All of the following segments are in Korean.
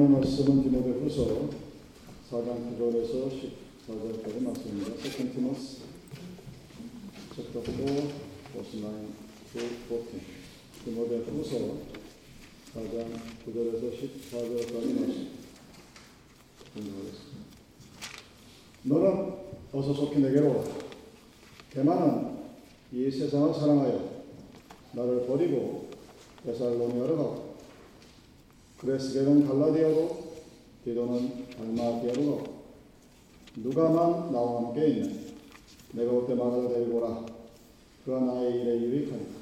하나님 말씀은 디모데 후서 4장 9절에서 14절까지 말씀입니다. Second Timothy chapter 4 verse 9 to 14 디모데 후서 4장 9절에서 14절까지 말씀 공부하겠습니다. 너는 어서 속히 내게로 오라. 데마는 이 세상을 사랑하여 나를 버리고 베살로니아로 가고 그레스게는 갈라디아로 디도는 달마디아로. 가고 누가만 나와 함께 있는 내가 올때 마가를 데리고 오라. 그가 나의 일에 유익하니까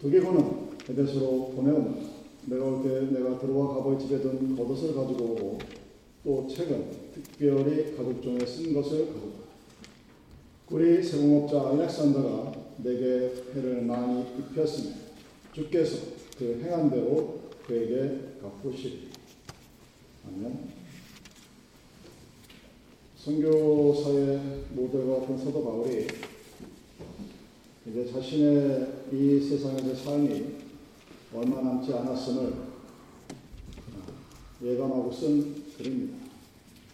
두개고는 에데스로 보내오면 내가 올때 내가 들어와 가보의 집에 든 겉옷을 가지고 오고 또 책은 특별히 가족 중에 쓴 것을 오라. 우리 세공업자 알렉산더가 내게 해를 많이 입혔으며 주께서 그 행한 대로 그에게 갚으시리. 아멘. 선교사의 모델과 같은 사도 바울이 이제 자신의 이 세상에서 삶이 얼마 남지 않았음을 예감하고 쓴 글입니다.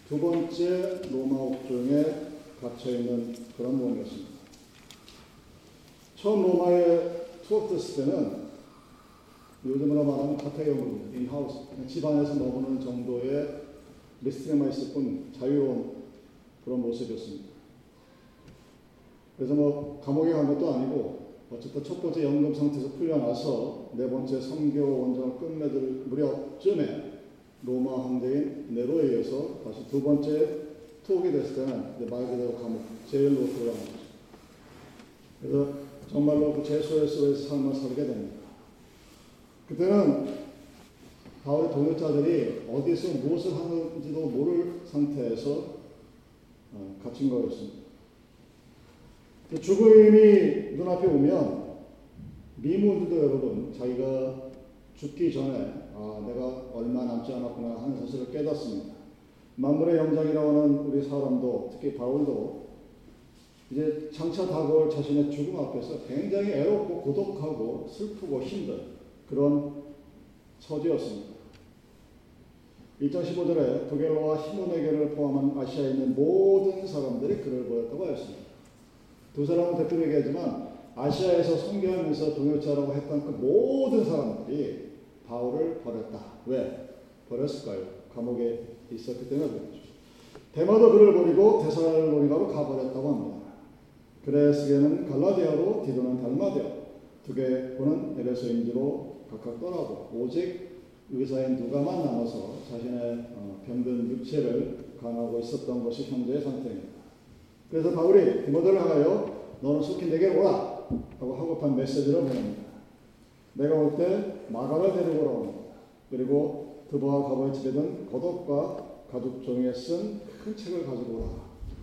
두 번째 로마 옥중에 갇혀 있는 그런 몸이었습니다. 처음 로마에 투옥됐을 때는 요즘으로 말하면 가택연금, in house, 집안에서 머무는 정도의 arrest에만 있을 뿐 자유로운 그런 모습이었습니다. 그래서 뭐 감옥에 간 것도 아니고 어쨌든 첫 번째 연금 상태에서 풀려나서 네 번째 선교 원정을 끝맺을 무렵쯤에 로마 황제인 네로에 이어서 다시 두 번째 투옥이 됐을 때는 이제 말 그대로 감옥, 제일로 들어가는 거죠. 그래서 정말로 그 제소의 속에서 삶을 살게 됩니다. 그때는 바울의 동역자들이 어디서 무엇을 하는지도 모를 상태에서 어, 갇힌 거였습니다. 죽음이 눈앞에 오면 미문도 여러분 자기가 죽기 전에 아, 내가 얼마 남지 않았구나 하는 사실을 깨닫습니다. 만물의 영장이라고 하는 우리 사람도 특히 바울도 이제 장차 다가올 자신의 죽음 앞에서 굉장히 애롭고 고독하고 슬프고 힘든 그런 처지였습니다. 1장 15절에 도겔로와 히모네게를 포함한 아시아에 있는 모든 사람들이 그를 보였다고 하였습니다. 두 사람은 대표로 얘기하지만 아시아에서 선교하면서 동역자라고 했던 그 모든 사람들이 바울을 버렸다. 왜? 버렸을까요? 감옥에 있었기 때문에 그렇죠. 대마도 그를 버리고 데살로니가로 가버렸다고 합니다. 그레스게는 갈라디아로 디도는 달마디아 두 개고는 에베소인지로 각각 떠나고 오직 의사인 누가만 남아서 자신의 어, 병든 육체를 강하고 있었던 것이 현재의 상태입니다. 그래서 바울이 디모데를 하여 너는 속히 내게 오라 하고 하급한 메시지를 보냅니다. 내가 올 때 마가를 데리고 오라 그리고 드보와 가보의 집에든 겉옷과 가죽 종이에 쓴 큰 책을 가지고 오라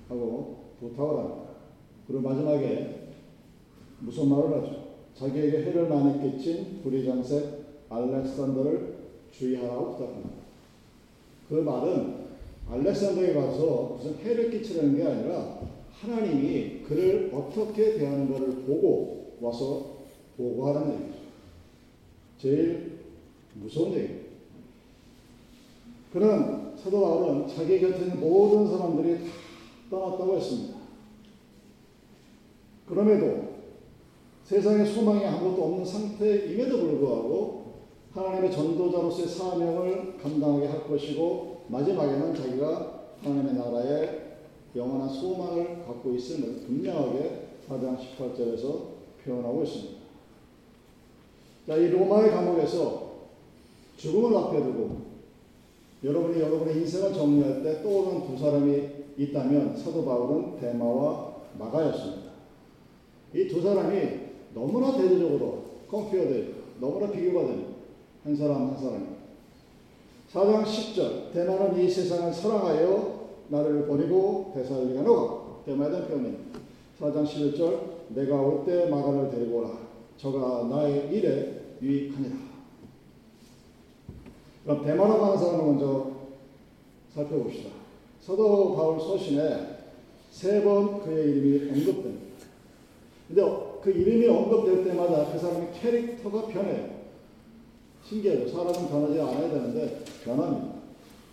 하고 부탁을 합니다. 그리고 마지막에 무슨 말을 하죠? 자기에게 해를 많이 끼친 불의장색 알렉산더를 주의하라고 부탁합니다. 그 말은 알렉산더에 가서 무슨 해를 끼치려는 게 아니라 하나님이 그를 어떻게 대하는 것을 보고 와서 보고하라는 얘기죠. 제일 무서운 얘기입니다. 그는 사도 바울은 자기 곁에 있는 모든 사람들이 다 떠났다고 했습니다. 그럼에도 세상에 소망이 아무것도 없는 상태임에도 불구하고 하나님의 전도자로서의 사명을 감당하게 할 것이고 마지막에는 자기가 하나님의 나라에 영원한 소망을 갖고 있음을 분명하게 4장 18절에서 표현하고 있습니다. 자, 이 로마의 감옥에서 죽음을 앞에 두고 여러분이 여러분의 인생을 정리할 때 떠오르는 두 사람이 있다면 사도 바울은 대마와 마가였습니다. 이 두 사람이 너무나 대조적으로 컴피어되 너무나 비교가 되는 한 사람 한 사람이. 4장 10절 대마는 이 세상을 사랑하여 나를 버리고 대살리가 너가 대마에 대한 표현입니다. 4장 11절 내가 올 때 마가를 데리고 오라. 저가 나의 일에 유익하니라. 그럼 대마라고 하는 사람을 먼저 살펴봅시다. 사도 바울 서신에 세 번 그의 이름이 언급됩니다. 근데 그 이름이 언급될 때마다 그 사람의 캐릭터가 변해요. 신기하죠. 사람은 변하지 않아야 되는데 변합니다.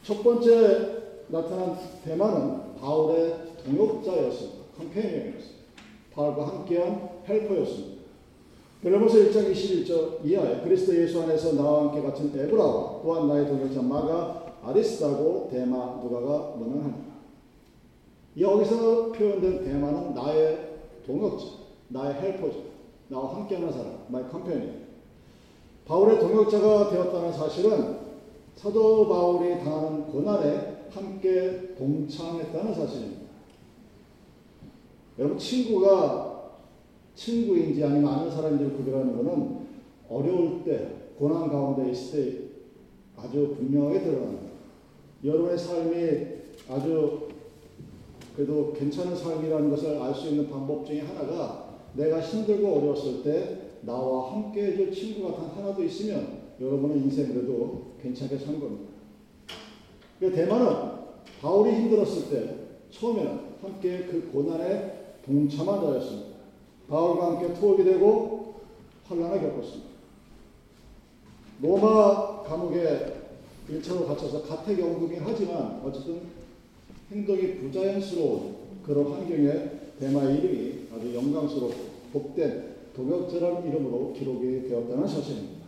첫 번째 나타난 대만은 바울의 동역자였습니다. 컴페니언이었습니다. 바울과 함께한 헬퍼였습니다. 빌레모서 1장 21절 이하에 그리스도 예수 안에서 나와 함께 같은 에브라와 또한 나의 동역자 마가 아리스다고 대마 누가가 문안합니다. 여기서 표현된 대마는 나의 동역자, 나의 헬퍼자, 나와 함께하는 사람, my companion. 바울의 동역자가 되었다는 사실은 사도 바울이 당하는 고난에 함께 동참했다는 사실입니다. 여러분 친구가 친구인지 아니면 아는 사람인지 구별하는 것은 어려울 때, 고난 가운데 있을 때 아주 분명하게 드러납니다. 여러분의 삶이 아주 그래도 괜찮은 삶이라는 것을 알 수 있는 방법 중에 하나가 내가 힘들고 어려웠을 때 나와 함께 해줄 친구가 단 하나도 있으면 여러분은 인생 그래도 괜찮게 사는 겁니다. 대만은 바울이 힘들었을 때 처음에는 함께 그 고난에 동참한 자였습니다. 바울과 함께 투옥이 되고 환란을 겪었습니다. 로마 감옥에 1차로 갇혀서 가택 연금이긴 하지만 어쨌든 행동이 부자연스러운 그런 환경에 대마의 이름이 아주 영광스럽고 복된 동역자라는 이름으로 기록이 되었다는 사실입니다.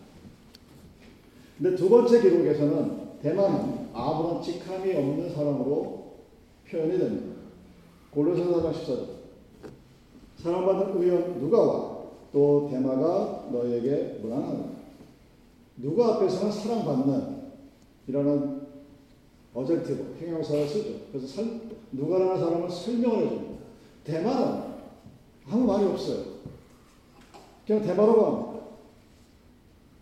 근데 두 번째 기록에서는 대만은 아무런 직함이 없는 사람으로 표현이 됩니다. 골로새서 4장 14절 사랑받는 의원 누가와 또 대마가 너에게 문안하노라. 누가 앞에서는 사랑받는 이라는 adjective, 형용사를 쓰죠. 그래서 설, 누가라는 사람을 설명을 해줍니다. 대마는 아무 말이 없어요. 그냥 갑니다.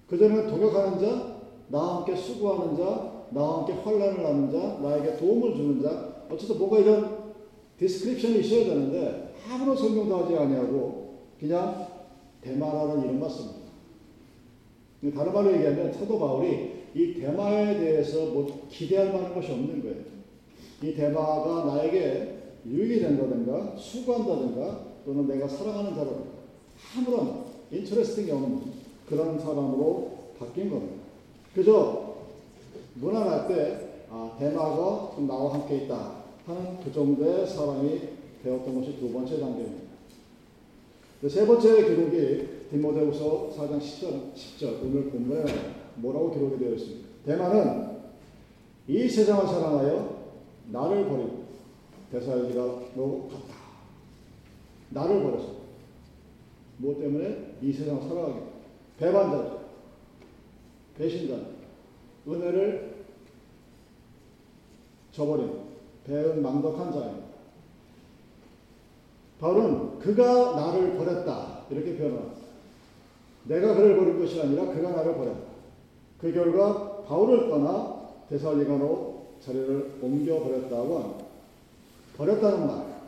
그전에 동역하는 자, 나와 함께 수고하는 자, 나와 함께 환란을 하는 자, 나에게 도움을 주는 자, 어쨌든 뭔가 이런 description이 있어야 되는데 아무런 설명도 하지 아니하고 그냥 대마라는 이름만 씁니다. 다른 말로 얘기하면 사도 바울이 이 대마에 대해서 뭐 기대할 만한 것이 없는 거예요. 이 대마가 나에게 유익이 된다든가 수고한다든가 또는 내가 사랑하는 자라든가 아무런 인터레스팅이 없는 그런 사람으로 바뀐 겁니다. 그저 무난할 때 아, 대마가 나와 함께 있다 하는 그 정도의 사람이 되었던 것이 두 번째 단계입니다. 세 번째 기록이 디모데후서 4장 10절, 10절 오늘 본문에 뭐라고 기록이 되어 있습니까? 대만은 이 세상을 사랑하여 나를 버리고 대사일기로 갔다. 나를 버렸어. 뭐 때문에 이 세상을 살아가게 배반자, 배신자, 은혜를 저버린 배은 망덕한 자입니다. 바울은 그가 나를 버렸다 이렇게 표현합니다. 내가 그를 버린 것이 아니라 그가 나를 버렸다. 그 결과 바울을 떠나 데살리가로 자리를 옮겨 버렸다고 합니다. 버렸다는 말.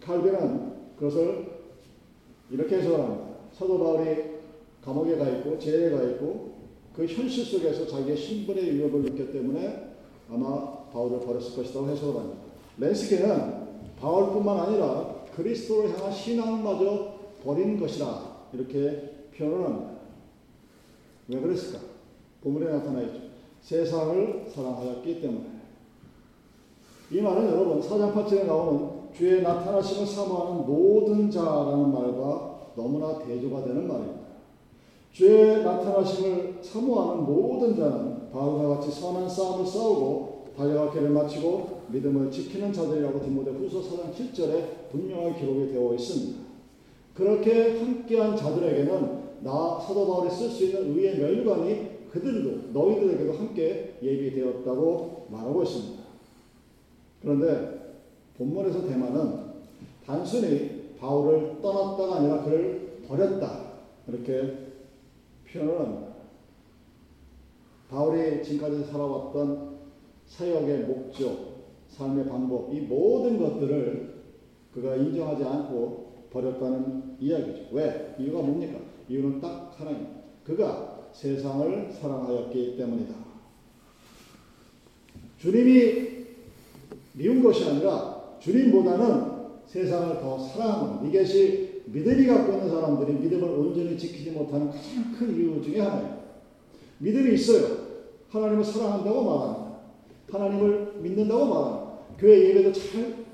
칼빈은 그것을 이렇게 해석합니다. 사도 바울이 감옥에 가 있고 제에 가 있고 그 현실 속에서 자기의 신분의 위협을 느꼈기 때문에 아마 바울을 버렸을 것이라고 해석을 합니다. 렌스케는 바울뿐만 아니라 그리스도를 향한 신앙마저 버린 것이라 이렇게 표현을 합니다. 왜 그랬을까? 본문에 나타나 있죠. 세상을 사랑하였기 때문에. 이 말은 여러분 사장 8절에 나오는 주의 나타나심을 사모하는 모든 자라는 말과 너무나 대조가 되는 말입니다. 주의 나타나심을 사모하는 모든 자는 바울과 같이 선한 싸움을 싸우고 달려가기를 마치고 믿음을 지키는 자들이라고 디모데 후서 4장 7절에 분명하게 기록이 되어 있습니다. 그렇게 함께한 자들에게는 나 사도 바울이 쓸 수 있는 의의 멸관이 그들도 너희들에게도 함께 예비되었다고 말하고 있습니다. 그런데 본문에서 대만은 단순히 바울을 떠났다가 아니라 그를 버렸다 이렇게 표현을 합니다. 바울이 지금까지 살아왔던 사역의 목적, 삶의 방법, 이 모든 것들을 그가 인정하지 않고 버렸다는 이야기죠. 왜? 이유가 뭡니까? 이유는 딱 하나입니다. 그가 세상을 사랑하였기 때문이다. 주님이 미운 것이 아니라 주님보다는 세상을 더 사랑하는 이것이 믿음이 갖고 있는 사람들이 믿음을 온전히 지키지 못하는 가장 큰 이유 중에 하나입니다. 믿음이 있어요. 하나님을 사랑한다고 말합니다. 하나님을 믿는다고 말합니다. 교회 예배도 잘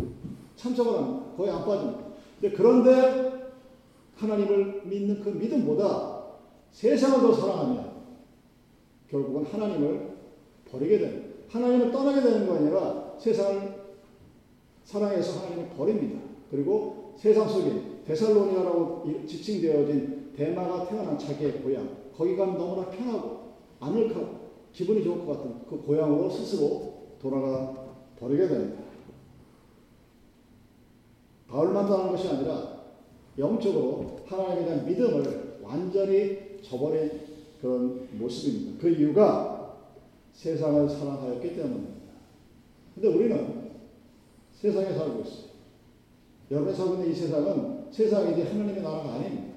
참석을 합니다. 거의 안 빠집니다. 그런데 하나님을 믿는 그 믿음보다 세상을 더 사랑하면 결국은 하나님을 버리게 됩니다. 하나님을 떠나게 되는 거 아니라 세상을 사랑해서 하나님을 버립니다. 그리고 세상 속에 데살로니가라고 지칭되어진 대마가 태어난 자기의 고향 거기 가면 너무나 편하고 아늑하고 기분이 좋을 것 같은 그 고향으로 스스로 돌아가 버리게 됩니다. 바울만 당한 것이 아니라 영적으로 하나님에 대한 믿음을 완전히 저버린 그런 모습입니다. 그 이유가 세상을 사랑하였기 때문입니다. 근데 우리는 세상에 살고 있어요. 여러분이 살고 있는 이 세상은 세상이 이제 하나님의 나라가 아닙니다.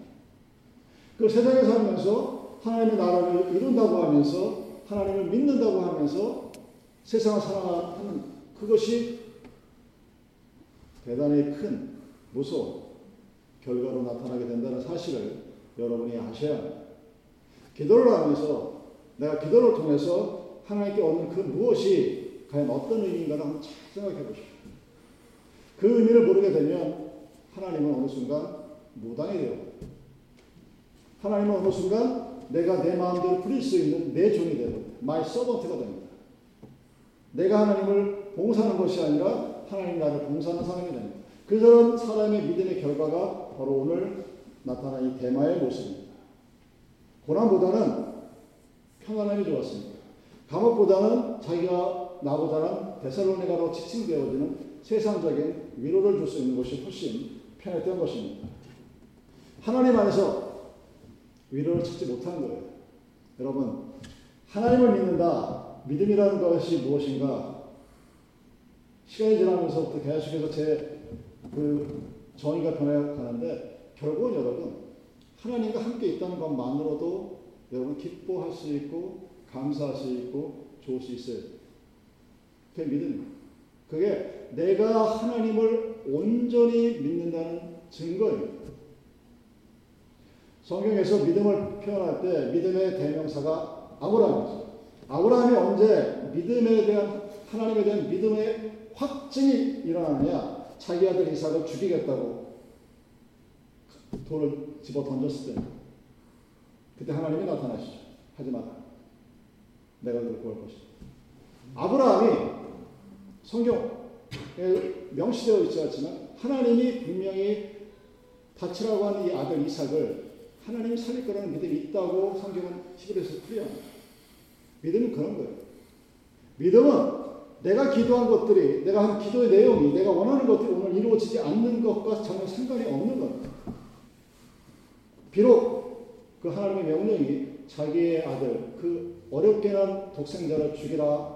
그 세상에 살면서 하나님의 나라를 이룬다고 하면서 하나님을 믿는다고 하면서 세상을 사랑하는 그것이 대단히 큰 무서운 결과로 나타나게 된다는 사실을 여러분이 아셔야 합니다. 기도를 하면서 내가 기도를 통해서 하나님께 얻는 그 무엇이 과연 어떤 의미인가를 한번 잘 생각해 보십시오. 그 의미를 모르게 되면 하나님은 어느 순간 무당이 되어 하나님은 어느 순간 내가 내 마음대로 부릴 수 있는 내 종이 되고 my servant가 됩니다. 내가 하나님을 봉사하는 것이 아니라 하나님 나를 봉사하는 사람이 됩니다. 그런 사람의 믿음의 결과가 바로 오늘 나타난 이 대마의 모습입니다. 고난보다는 평안함이 좋았습니다. 감옥보다는 자기가 나보다는 데살로니가로 지칭되어지는 세상적인 위로를 줄 수 있는 것이 훨씬 편했던 것입니다. 하나님 안에서 위로를 찾지 못한 거예요. 여러분, 하나님을 믿는다. 믿음이라는 것이 무엇인가? 시간이 지나면서부터 계속해서 제 그 정의가 변해가는데 결국은 여러분 하나님과 함께 있다는 것만으로도 여러분 기뻐할 수 있고 감사할 수 있고 좋을 수 있어요. 그게 믿음입니다. 그게 내가 하나님을 온전히 믿는다는 증거입니다. 성경에서 믿음을 표현할 때 믿음의 대명사가 아브라함이죠. 아브라함이 언제 믿음에 대한 하나님에 대한 믿음의 확증이 일어나느냐? 자기 아들 이삭을 죽이겠다고 돌을 집어 던졌을 때 그때 하나님이 나타나시죠. 하지 마라. 내가 너를 구할 것이다. 아브라함이 성경에 명시되어 있지 않지만 하나님이 분명히 다치라고 하는 이 아들 이삭을 하나님이 살릴 거라는 믿음이 있다고 성경은 히브리서 풀이합니다. 믿음은 그런 거예요. 믿음은 내가 기도한 것들이, 내가 한 기도의 내용이, 내가 원하는 것들이 오늘 이루어지지 않는 것과 전혀 상관이 없는 겁니다. 비록 그 하나님의 명령이 자기의 아들, 그 어렵게 난 독생자를 죽이라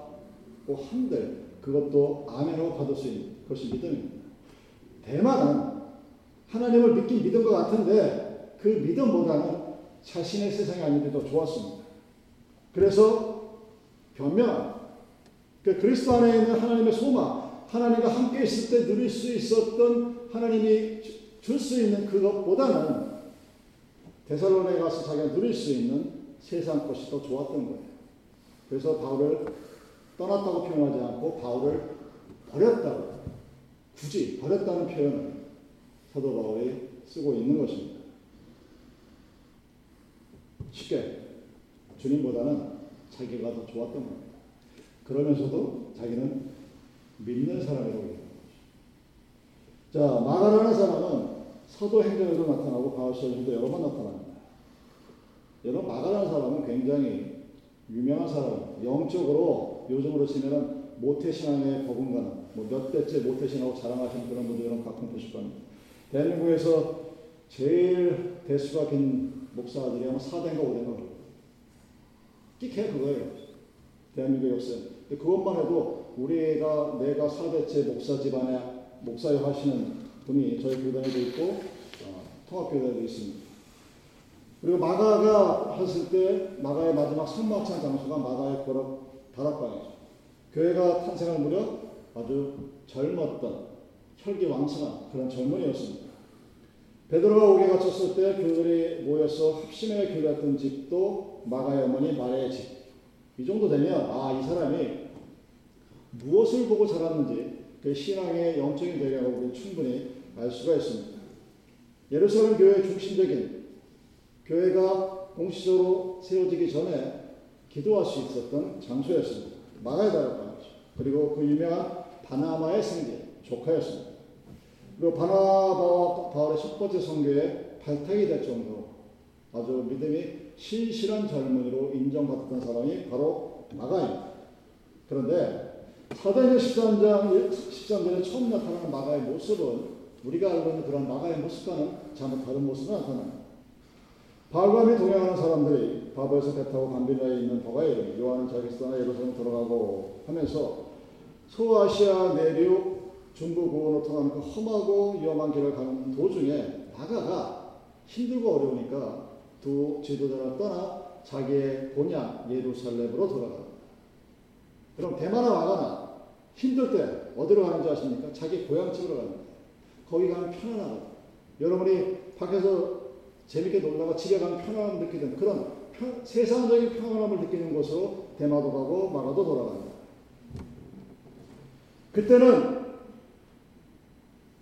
고 한들 그것도 아멘으로 받을 수 있는 그것이 믿음입니다. 대만은 하나님을 믿긴 믿은 것 같은데 그 믿음보다는 자신의 세상이 아닌데 더 좋았습니다. 그래서 변명, 그 그리스도 안에 있는 하나님의 소망, 하나님과 함께 있을 때 누릴 수 있었던 하나님이 줄 수 있는 그것보다는 대살론에 가서 자기가 누릴 수 있는 세상 것이 더 좋았던 거예요. 그래서 바울을 떠났다고 표현하지 않고 바울을 버렸다고 굳이 버렸다는 표현을 사도 바울이 쓰고 있는 것입니다. 쉽게 주님보다는 자기가 더 좋았던 겁니다. 그러면서도 자기는 믿는 사람이라고 거죠. 자, 마가라는 사람은 사도행전에도 나타나고 바울서에도 여러 번 나타납니다. 여러분, 마가라는 사람은 굉장히 유명한 사람, 영적으로 요즘으로 치면은 모태신앙에 버금가는 뭐몇 대째 모태신앙하고 자랑하시는 그런 분들은 가끔 보실 겁니다. 대한민국에서 제일 대수가 긴 목사들이 아마 4대인가 5대인가 끽해 그거예요. 대한민국 역사에. 그것만 해도 우리가 내가 4대째 목사 집안에 목사역 하시는 분이 저희 교단에도 있고 어, 통합교단에도 있습니다. 그리고 마가가 했을 때 마가의 마지막 선마찬 장소가 마가의 다락방이죠. 교회가 탄생할 무렵 아주 젊었던 혈기 왕성한 그런 젊은이였습니다. 베드로가 옥에 갇혔을 때 교들이 모여서 합심해 교렸던 집도 마가의 어머니 마리아의 집. 이 정도 되면 아 이 사람이 무엇을 보고 자랐는지 그 신앙의 영적인 배경을 우리 충분히 알 수가 있습니다. 예루살렘 교회의 중심적인 교회가 공식적으로 세워지기 전에 기도할 수 있었던 장소였습니다. 다락방이죠. 그리고 그 유명한 바나마의 생계, 조카였습니다. 그리고 바나바와 바울의 첫 번째 선교에 발탁이 될 정도로 아주 믿음이 신실한 젊은이로 인정받았던 사람이 바로 마가입니다. 그런데 사도행전 13장 13절에 처음 나타나는 마가의 모습은 우리가 알고 있는 그런 마가의 모습과는 전혀 다른 모습을 나타납니다. 바울과 동행하는 사람들이 바보에서 배 타고 감비나에 있는 버가에 요한은 자기서 떠나 예루살렘 들어가고 하면서 소아시아 내륙 중부 고원을 통하는 그 험하고 위험한 길을 가는 도중에 마가가 힘들고 어려우니까 두 지도자를 떠나 자기의 본향 예루살렘으로 돌아갑니다. 그럼 대만의 마가나 힘들 때 어디로 가는지 아십니까? 자기 고향집으로 갑니다. 거기 가면 편안하고 여러분이 밖에서 재밌게 놀다가 집에 가면 편안함을 느끼는 그런 편, 세상적인 평안함을 느끼는 곳으로 대마도 가고 마가도 돌아갑니다. 그때는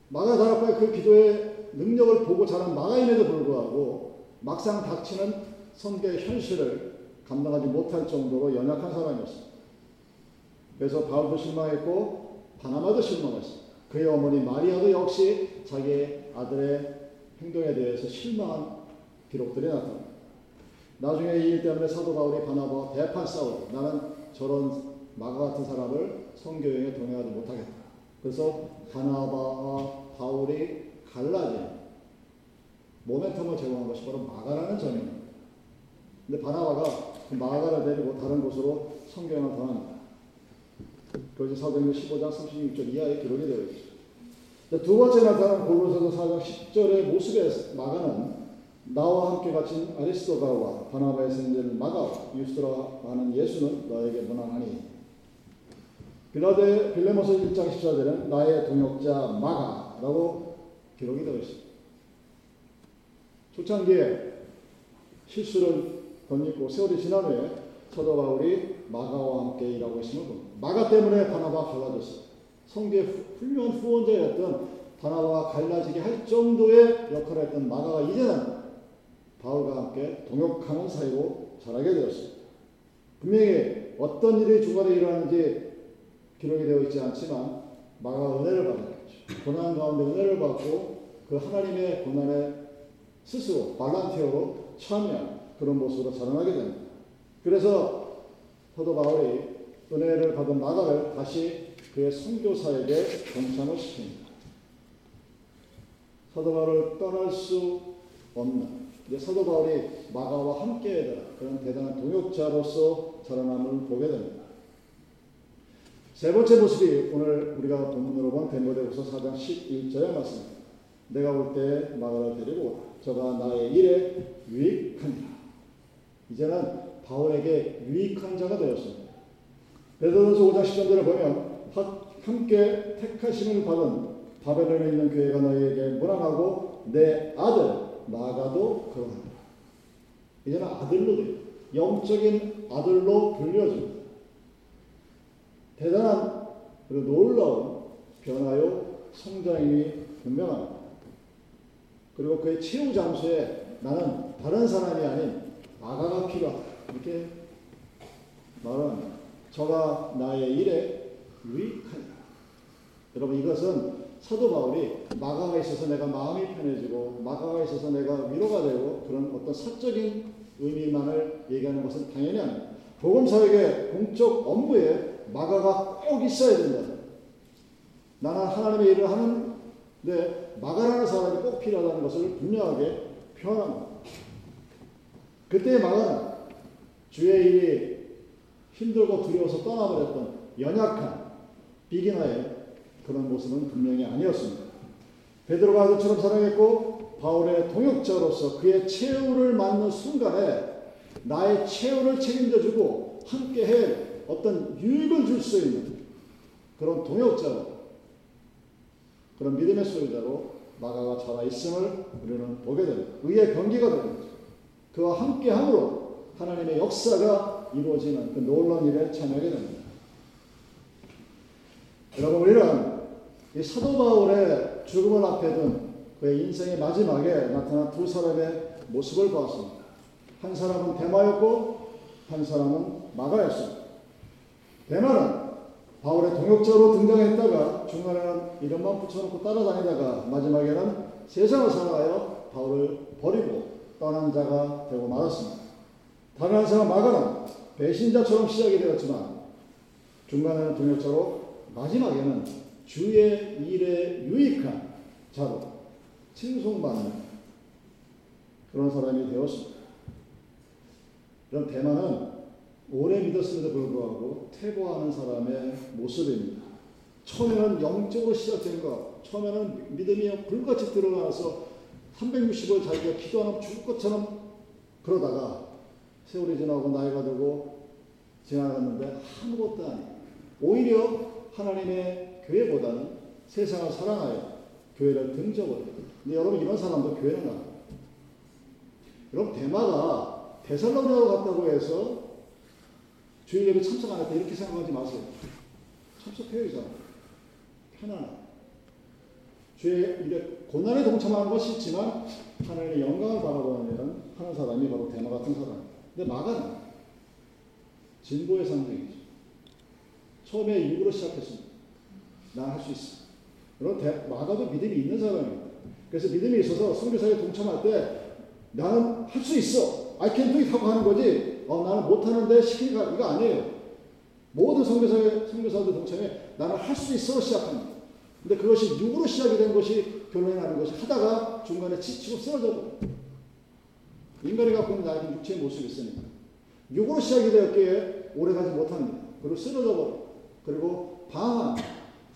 마가 다락바의 그 기도의 능력을 보고 자란 마가임에도 불구하고 막상 닥치는 선교의 현실을 감당하지 못할 정도로 연약한 사람이었습니다. 그래서 바울도 실망했고 바나마도 실망했습니다. 그의 어머니 마리아도 역시 자기의 아들의 행동에 대해서 실망한 기록들이 나타납니다. 나중에 이 일 때문에 사도 바울이 바나바와 대판 싸우고 나는 저런 마가 같은 사람을 성교여행에 동행하지 못하겠다. 그래서 바나바와 바울이 갈라진 모멘텀을 제공한 것이 바로 마가라는 점입니다. 근데 바나바가 그 마가를 데리고 다른 곳으로 성교행을 떠납니다. 그것이 사도행전 15장 36절 이하에 기록이 되어 있습니다. 두 번째 나타난 골로새서 4장 10절의 모습의 마가는 나와 함께 갇힌 아리스도가와 바나바의 생전 마가와 유스라와 하는 예수는 너에게 무난하니 빌라데 빌레모서 1장 14절에는 나의 동역자 마가라고 기록이 되어 있습니다. 초창기에 실수를 덧입고 세월이 지난 후에 사도 바울이 마가와 함께 일하고 있음을 봅니다. 마가 때문에 바나바가 갈라졌어요. 성계 훌륭한 후원자였던 바나바가 갈라지게 할 정도의 역할을 했던 마가가 이제는 바울과 함께 동역하는 사이로 자라게 되었습니다. 분명히 어떤 일이 중간에 일어나는지 기록이 되어 있지 않지만 마가 은혜를 받았겠죠. 고난 가운데 은혜를 받고 그 하나님의 고난에 스스로 발란티어로 참여한 그런 모습으로 자라나게 됩니다. 그래서 사도 바울이 은혜를 받은 마가를 다시 그의 선교사에게 동참을 시킵니다. 사도 바울을 떠날 수 없는 이제 사도 바울이 마가와 함께 그런 대단한 동역자로서 자라남을 보게 됩니다. 세 번째 모습이 오늘 우리가 본문으로 본 데모데후서 4장 11절의 말씀입니다. 내가 올 때 마가를 데리고 오라. 저가 나의 일에 유익하니라. 이제는 바울에게 유익한 자가 되었습니다. 베드로전서 5장 10절을 보면 함께 택하심을 받은 바벨론에 있는 교회가 너에게 무난하고 내 아들 마가도 그러합니다. 이제는 아들로 돼요. 영적인 아들로 불려집니다. 대단한 그리고 놀라운 변화요 성장이 분명합니다. 그리고 그의 최후 장소에 나는 다른 사람이 아닌 마가가 필요하다. 이렇게 말합니다. 저가 나의 일에 유익하니라. 여러분 이것은 사도 바울이 마가가 있어서 내가 마음이 편해지고 마가가 있어서 내가 위로가 되고 그런 어떤 사적인 의미만을 얘기하는 것은 당연히 아닙니다. 복음사역의 공적 업무에 마가가 꼭 있어야 된다. 나는 하나님의 일을 하는데 마가라는 사람이 꼭 필요하다는 것을 분명하게 표현합니다. 그때 마가는 주의 일이 힘들고 두려워서 떠나버렸던 연약한 비기너의 그런 모습은 분명히 아니었습니다. 베드로가 아들처럼 사랑했고 바울의 동역자로서 그의 최후를 맞는 순간에 나의 최후를 책임져주고 함께해 어떤 유익을 줄 수 있는 그런 동역자로 그런 믿음의 소유자로 마가가 살아 있음을 우리는 보게 됩니다. 의의 경기가 되는 거죠. 그와 함께함으로 하나님의 역사가 이루어지는 그 놀라운 일에 참여하게 됩니다. 여러분 우리는 이 사도 바울의 죽음을 앞에 둔 그의 인생의 마지막에 나타난 두 사람의 모습을 보았습니다. 한 사람은 대마였고 한 사람은 마가였습니다. 대마는 바울의 동역자로 등장했다가 중간에는 이름만 붙여놓고 따라다니다가 마지막에는 세상을 살아가여 바울을 버리고 떠난 자가 되고 말았습니다. 다른 한 사람 마가는 배신자처럼 시작이 되었지만 중간에는 동역자로 마지막에는 주의 일에 유익한 자로 칭송받는 그런 사람이 되었습니다. 그럼 대만은 오래 믿었음에도 불구하고 퇴보하는 사람의 모습입니다. 처음에는 영적으로 시작된 것, 처음에는 믿음이 불같이 들어가서 360을 자기가 기도하는 죽을 것처럼 그러다가 세월이 지나고 나이가 들고 지나갔는데 아무것도 아니에요. 오히려 하나님의 교회보다는 세상을 사랑하여 교회를 등져버려요. 근데 여러분 이런 사람도 교회는 가요. 여러분 대마가 데살로니아로 갔다고 해서 주일 예배 참석 안 했다 이렇게 생각하지 마세요. 참석해요 이 사람. 편안하 주의 일에 고난에 동참하는 것이 있지만 하나님의 영광을 바라보는 하는 사람이 바로 대마 같은 사람. 근데 마가는 진보의 상징이죠. 처음에 육으로 시작했습니다. 난 할 수 있어. 여러분, 마가도 믿음이 있는 사람입니다. 그래서 믿음이 있어서 선교사에 동참할 때 나는 할 수 있어. I can do it 하고 하는 거지. 어, 나는 못하는데 시키가 이거 아니에요. 모든 선교사의 선교사들 동참에 나는 할 수 있어 시작합니다. 근데 그것이 육으로 시작이 된 것이 결론이 나는 것이 하다가 중간에 지치고 쓰러져. 인간이 갖고 있는 나의 육체의 모습이 있으니까. 육으로 시작이 되었기에 오래 가지 못합니다. 그리고 쓰러져 버려. 그리고 방황,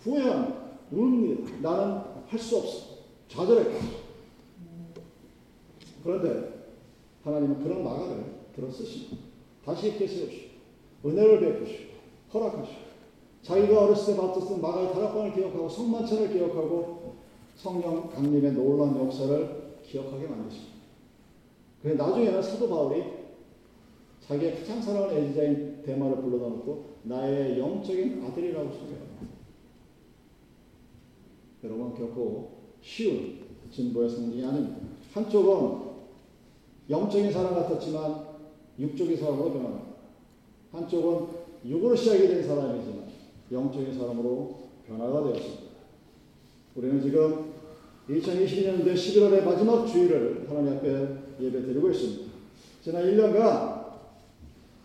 후회함, 웁니다. 나는 할 수 없어. 좌절했다. 그런데 하나님은 그런 마가를 들어 쓰시고 다시 있게 세우시고 은혜를 베푸시고 허락하시고 자기가 어렸을 때 받았던 마가의 다락방을 기억하고 성만찬을 기억하고 성령 강림의 놀라운 역사를 기억하게 만드십니다. 그래 나중에는 사도 바울이 자기의 가장 사랑하는 애지자인 대마를 불러다 놓고 나의 영적인 아들이라고 소개합니다. 여러분 결코 쉬운 진보의 상징이 아닙니다. 한쪽은 영적인 사람 같았지만 육적인 사람으로 변합니다. 한쪽은 육으로 시작이 된 사람이지만 영적인 사람으로 변화가 되었습니다. 우리는 지금 2022년도 11월의 마지막 주일을 하나님 앞에 예배 드리고 있습니다. 지난 1년간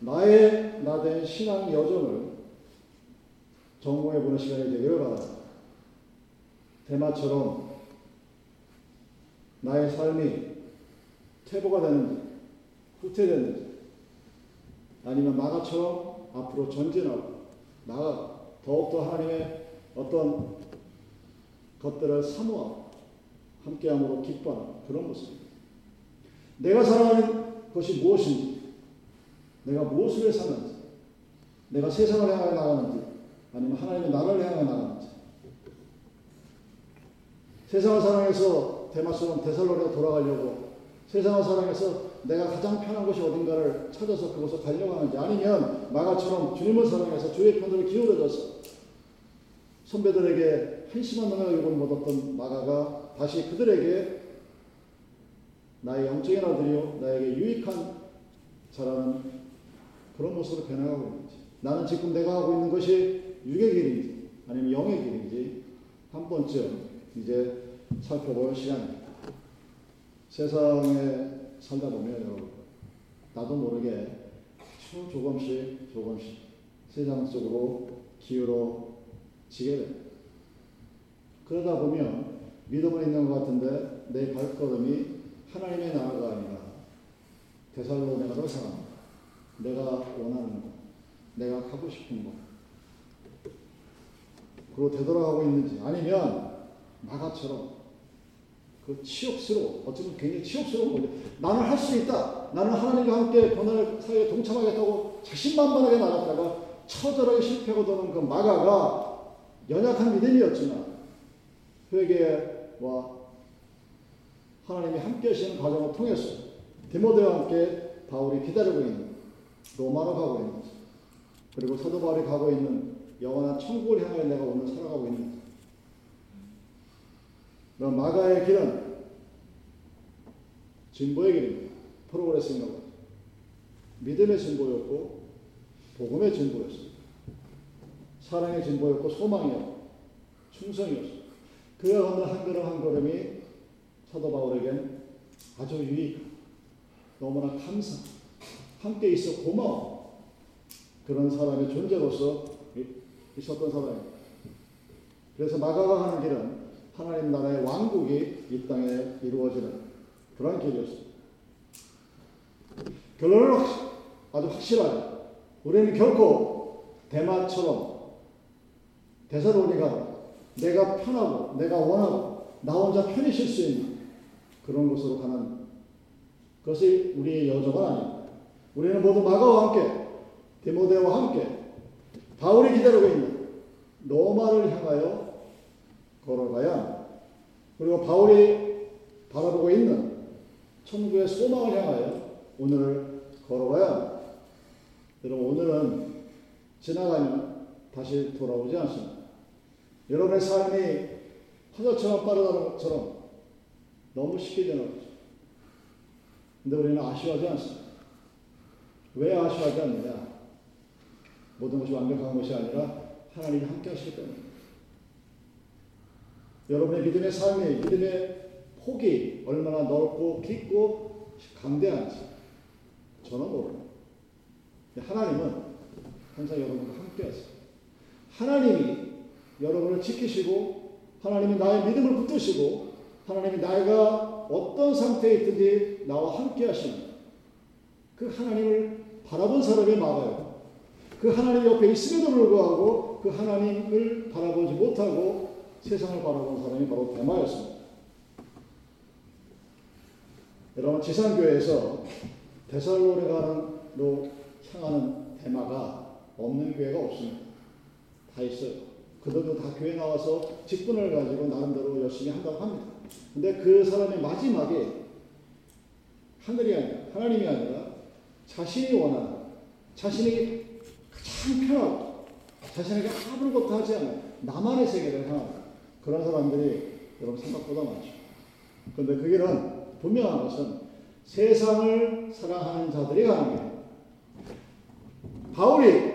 나의 나된 신앙 여정을 점검해 보는 시간이 되기를 바랍니다. 대마처럼 나의 삶이 퇴보가 되는지 후퇴되는지 아니면 마가처럼 앞으로 전진하고 나가 더욱더 하나님의 어떤 것들을 사모하고 함께함으로 기뻐하는 그런 모습입니다. 내가 살아가는 것이 무엇인지 내가 무엇을 위해 사는지 내가 세상을 향하여 나가는지 아니면 하나님의 나라를 향하여 나가는지 세상을 사랑해서 대마처럼 대살로로 돌아가려고 세상을 사랑해서 내가 가장 편한 곳이 어딘가를 찾아서 그곳을 가려고 하는지 아니면 마가처럼 주님을 사랑해서 주의 편을 기울여져서 선배들에게 한심한 못 얻었던 마가가 다시 그들에게 나의 영적인 아들이요 나에게 유익한 자라는 그런 모습으로 변해가고 있는지 나는 지금 내가 하고 있는 것이 육의 길인지 아니면 영의 길인지 한 번쯤 이제 살펴볼 시간입니다. 세상에 살다 보면 여러분 나도 모르게 조금씩 조금씩 세상 속으로 기울어지게 됩니다. 그러다 보면 믿음은 있는 것 같은데 내 발걸음이 하나님의 나라가 아니라 대살로내가로 살아갑니다. 내가 원하는 것, 내가 가고 싶은 것, 그로 되돌아가고 있는지 아니면 마가처럼 그 치욕스러워 어쩌면 굉장히 치욕스러운 거죠. 나는 할 수 있다. 나는 하나님과 함께 고난을 사이에 동참하겠다고 자신만만하게 나갔다가 처절하게 실패하고 도는 그 마가가 연약한 믿음이었지만 회개와 하나님이 함께 하시는 과정을 통해서 디모데와 함께 바울이 기다리고 있는 로마로 가고 있는. 그리고 사도 바울이 가고 있는 영원한 천국을 향하여 내가 오늘 살아가고 있는 마가의 길은 진보의 길입니다. 보죠. 믿음의 진보였고 복음의 진보였습니다. 사랑의 진보였고 소망이었고 충성이었습니다. 그가 걷는 한 걸음 한 걸음이 사도 바울에겐 아주 유익, 너무나 감사, 함께 있어 고마워 그런 사람의 존재로서 있었던 사람입니다. 그래서 마가가 하는 길은 하나님 나라의 왕국이 이 땅에 이루어지는 그런 길이었습니다. 결론은 아주 확실하죠. 우리는 결코 대마처럼 대사로니가 내가 편하고 내가 원하고 나 혼자 편히 쉴 수 있는 그런 곳으로 가는 것이 우리의 여정은 아닙니다. 우리는 모두 마가와 함께 디모데와 함께 바울이 기다리고 있는 로마를 향하여 걸어가야. 그리고 바울이 바라보고 있는 천국의 소망을 향하여 오늘을 걸어가야. 여러분 오늘은 지나가면 다시 돌아오지 않습니다. 여러분의 삶이 화자처럼 빠르다는 것처럼 너무 쉽게 지나가죠. 근데 우리는 아쉬워하지 않습니다. 왜 아쉬워하지 않느냐? 모든 것이 완벽한 것이 아니라 하나님이 함께 하시기 때문입니다. 여러분의 믿음의 삶이, 믿음의 폭이 얼마나 넓고 깊고 강대한지 저는 모릅니다. 하나님은 항상 여러분과 함께 하세요. 하나님이 여러분을 지키시고 하나님이 나의 믿음을 붙드시고 하나님이 나가 어떤 상태에 있든지 나와 함께 하시는 그 하나님을 바라본 사람이 많아요. 그 하나님 옆에 있음에도 불구하고 그 하나님을 바라보지 못하고 세상을 바라본 사람이 바로 대마였습니다. 여러분 지상교회에서 데살로니가로 향하는 대마가 없는 교회가 없습니다. 다 있어요. 그들도 다 교회 나와서 직분을 가지고 나름대로 열심히 한다고 합니다. 근데 그 사람의 마지막에 하늘이 아니라 하나님이 아니라 자신이 원하는 자신이 가장 편하고 자신에게 아무것도 하지 않은 나만의 세계를 향하는 그런 사람들이 여러분 생각보다 많죠. 그런데 그 길은 분명한 것은 세상을 사랑하는 자들이 가는 길. 바울이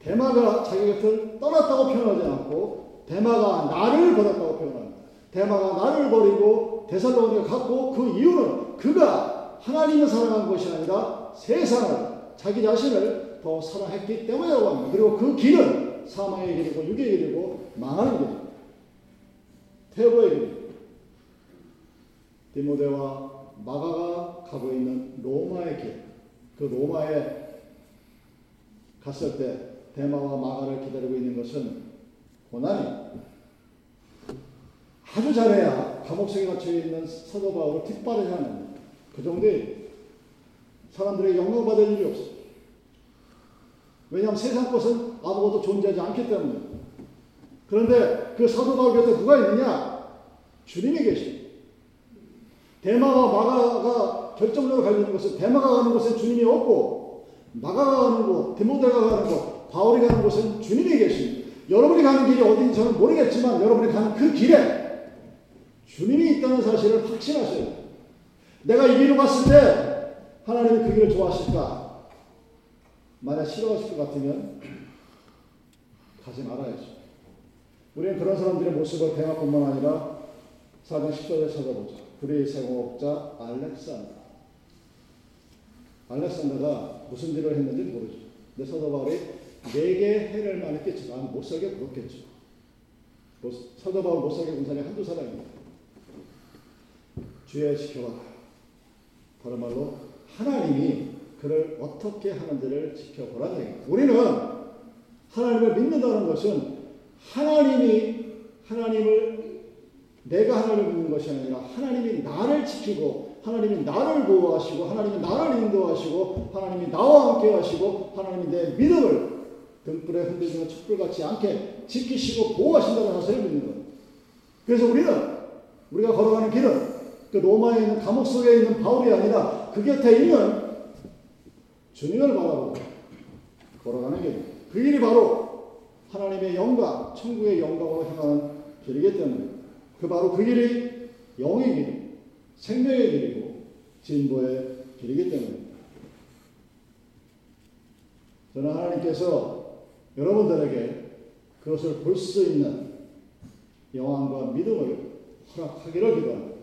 대마가 자기 곁을 떠났다고 표현하지 않고 대마가 나를 버렸다고 표현합니다. 대마가 나를 버리고 데살로니가 갔고 그 이유는 그가 하나님을 사랑한 것이 아니라 세상을 자기 자신을 더 사랑했기 때문이라고 합니다. 그리고 그 길은 사망의 길이고 육의 길이고 망하는 길입니다. 길입니다. 디모데와 마가가 가고 있는 로마의 길, 그 로마에 갔을 때 대마와 마가를 기다리고 있는 것은 고난이 아주 잘해야 감옥속에 갇혀 있는 사도 바울을 뒷바라지 하는 그 정도의 사람들의 영광받을 일이 없어. 왜냐하면 세상 것은 아무것도 존재하지 않기 때문에. 그런데 그 사도 바울 곁에 누가 있느냐? 주님이 계십니다. 대마와 마가가 결정적으로 갈리는 것은 대마가 가는 곳에 주님이 없고 마가가 가는 곳, 디모데가 가는 곳, 바울이 가는 곳은 주님이 계십니다. 여러분이 가는 길이 어딘지 저는 모르겠지만 여러분이 가는 그 길에 주님이 있다는 사실을 확신하셔야 돼요. 내가 이 길을 갔을 때 하나님이 그 길을 좋아하실까? 만약 싫어하실 것 같으면 가지 말아야죠. 우리는 그런 사람들의 모습을 대화뿐만 아니라 4장 10절에 찾아보자. 그리의 세공업자 알렉산더. 알렉산더가 무슨 일을 했는지 모르죠. 근데 사도 바울이 내게 해를 많이 끼치면 못 살게 굴었겠죠. 사도 바울 못 살게 군 사람이 한두 사람입니다. 지켜봐. 다른 말로 하나님이 그를 어떻게 하는지를 얘기입니다. 우리는 하나님을 믿는다는 것은 하나님이 하나님을 내가 하나님을 믿는 것이 아니라 하나님이 나를 지키고 하나님이 나를 보호하시고 하나님이 나를 인도하시고 하나님이 나와 함께 하시고 하나님이 내 믿음을 등불에 흔들리는 촛불같이 않게 지키시고 보호하신다는 사실을 믿는 거예요. 그래서 우리는 우리가 걸어가는 길은 그 로마에 있는 감옥 속에 있는 바울이 아니라 그 곁에 있는 주님을 바라보고 걸어가는 길. 그 길이 바로 하나님의 영광, 천국의 영광으로 향하는 길이기 때문에 그 바로 그 길이 영의 길, 생명의 길이고 진보의 길이기 때문에 저는 하나님께서 여러분들에게 그것을 볼 수 있는 영광과 믿음을 허락하기를 기도합니다.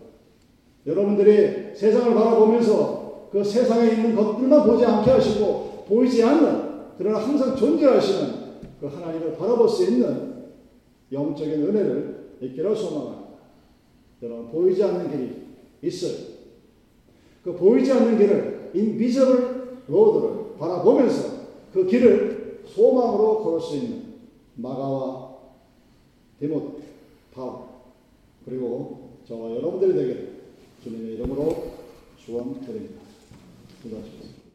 여러분들이 세상을 바라보면서 그 세상에 있는 것들만 보지 않게 하시고 보이지 않는 그러나 항상 존재하시는 그 하나님을 바라볼 수 있는 영적인 은혜를 있기를 소망합니다. 여러분 보이지 않는 길이 있어요. 그 보이지 않는 길을 인비저블 로드를 바라보면서 그 길을 소망으로 걸을 수 있는 마가와 디모데, 바울 그리고 저와 여러분들이 되기를 주님의 이름으로 축원드립니다. 기도하시겠습니다.